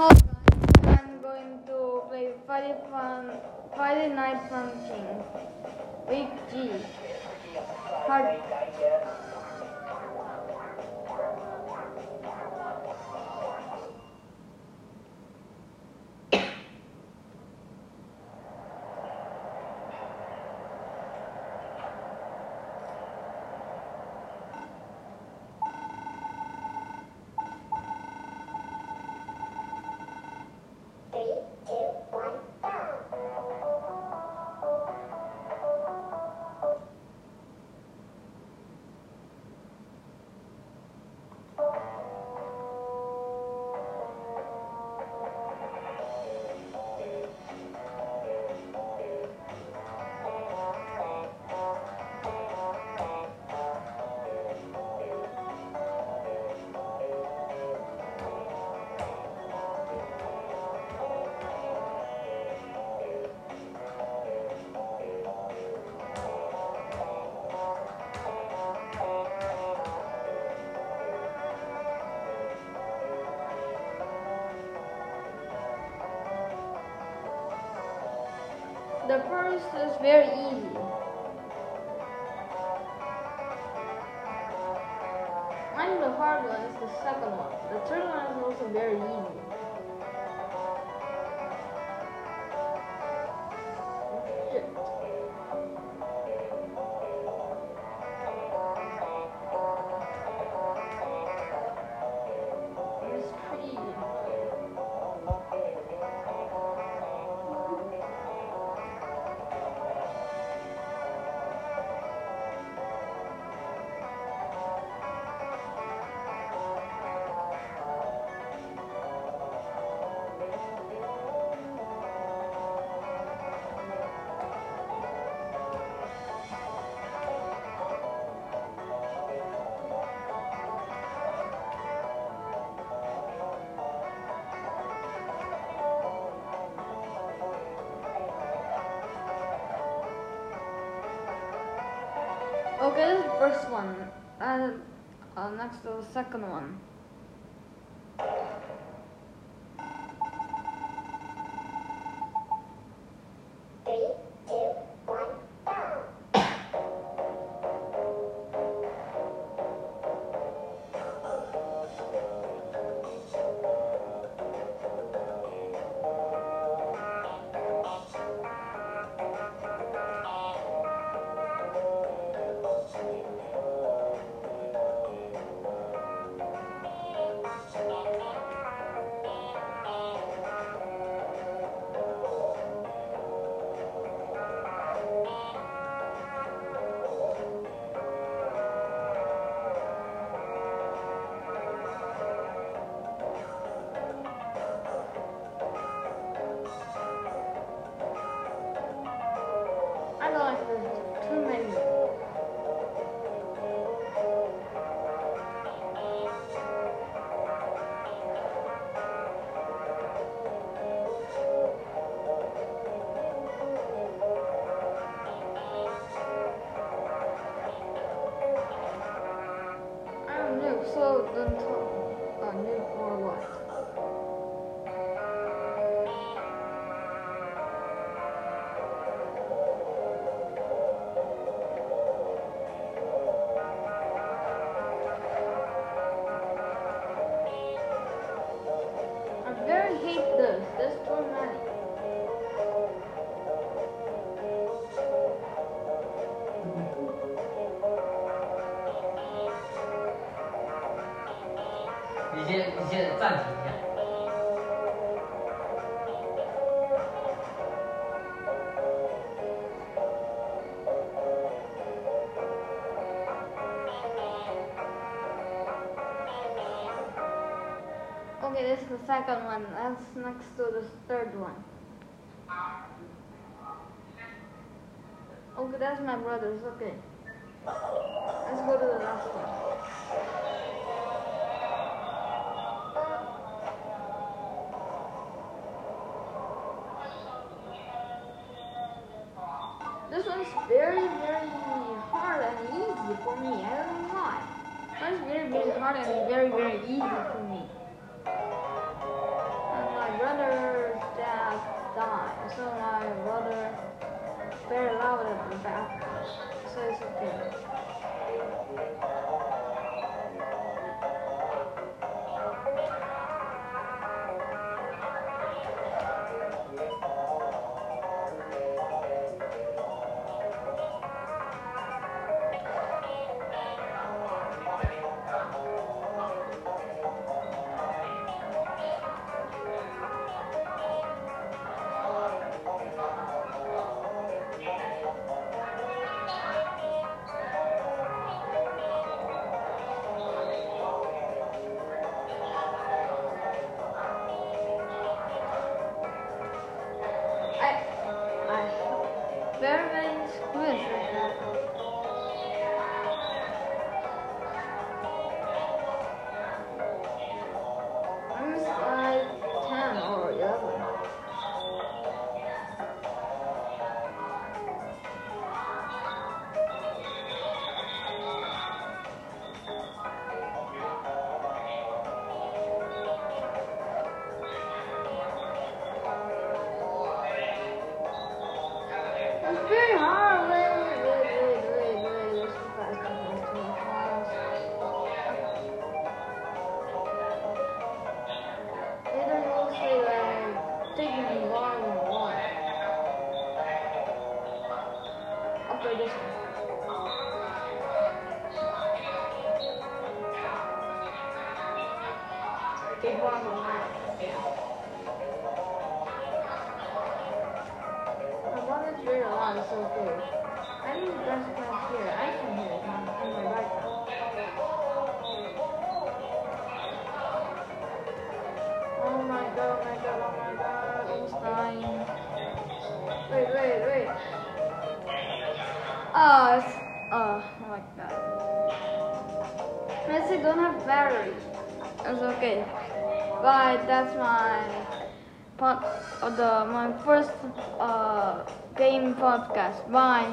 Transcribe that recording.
Hello guys, I'm going to play Friday Fun Friday Night Funkin' Week G. Hard The first is very easy. And the hard one is the second one. The third one is also very easy. Okay, this is the first one. and uh, next to the second one. Don't know, so don't talk. Uh, new or what? 先你先暂停一下。 Okay, this is the second one. That's next to the third one. Okay, that's my brother's. Okay. Let's go to the last one. This one's very, very hard and easy for me. I don't know why. That's very, very hard and very, very easy for me. And my brother dad died, so my brother very loud at the back, so it's okay. I'm ten or eleven. One on one. My one is it's so good. I think the best hear it. I can hear it on, on my right. Oh my god, oh my god, oh my god, it's dying. Wait, wait, wait. Oh, it's, oh my god. Messi don't have battery. It's okay. But that's my pod, uh, the my first uh game podcast. Bye.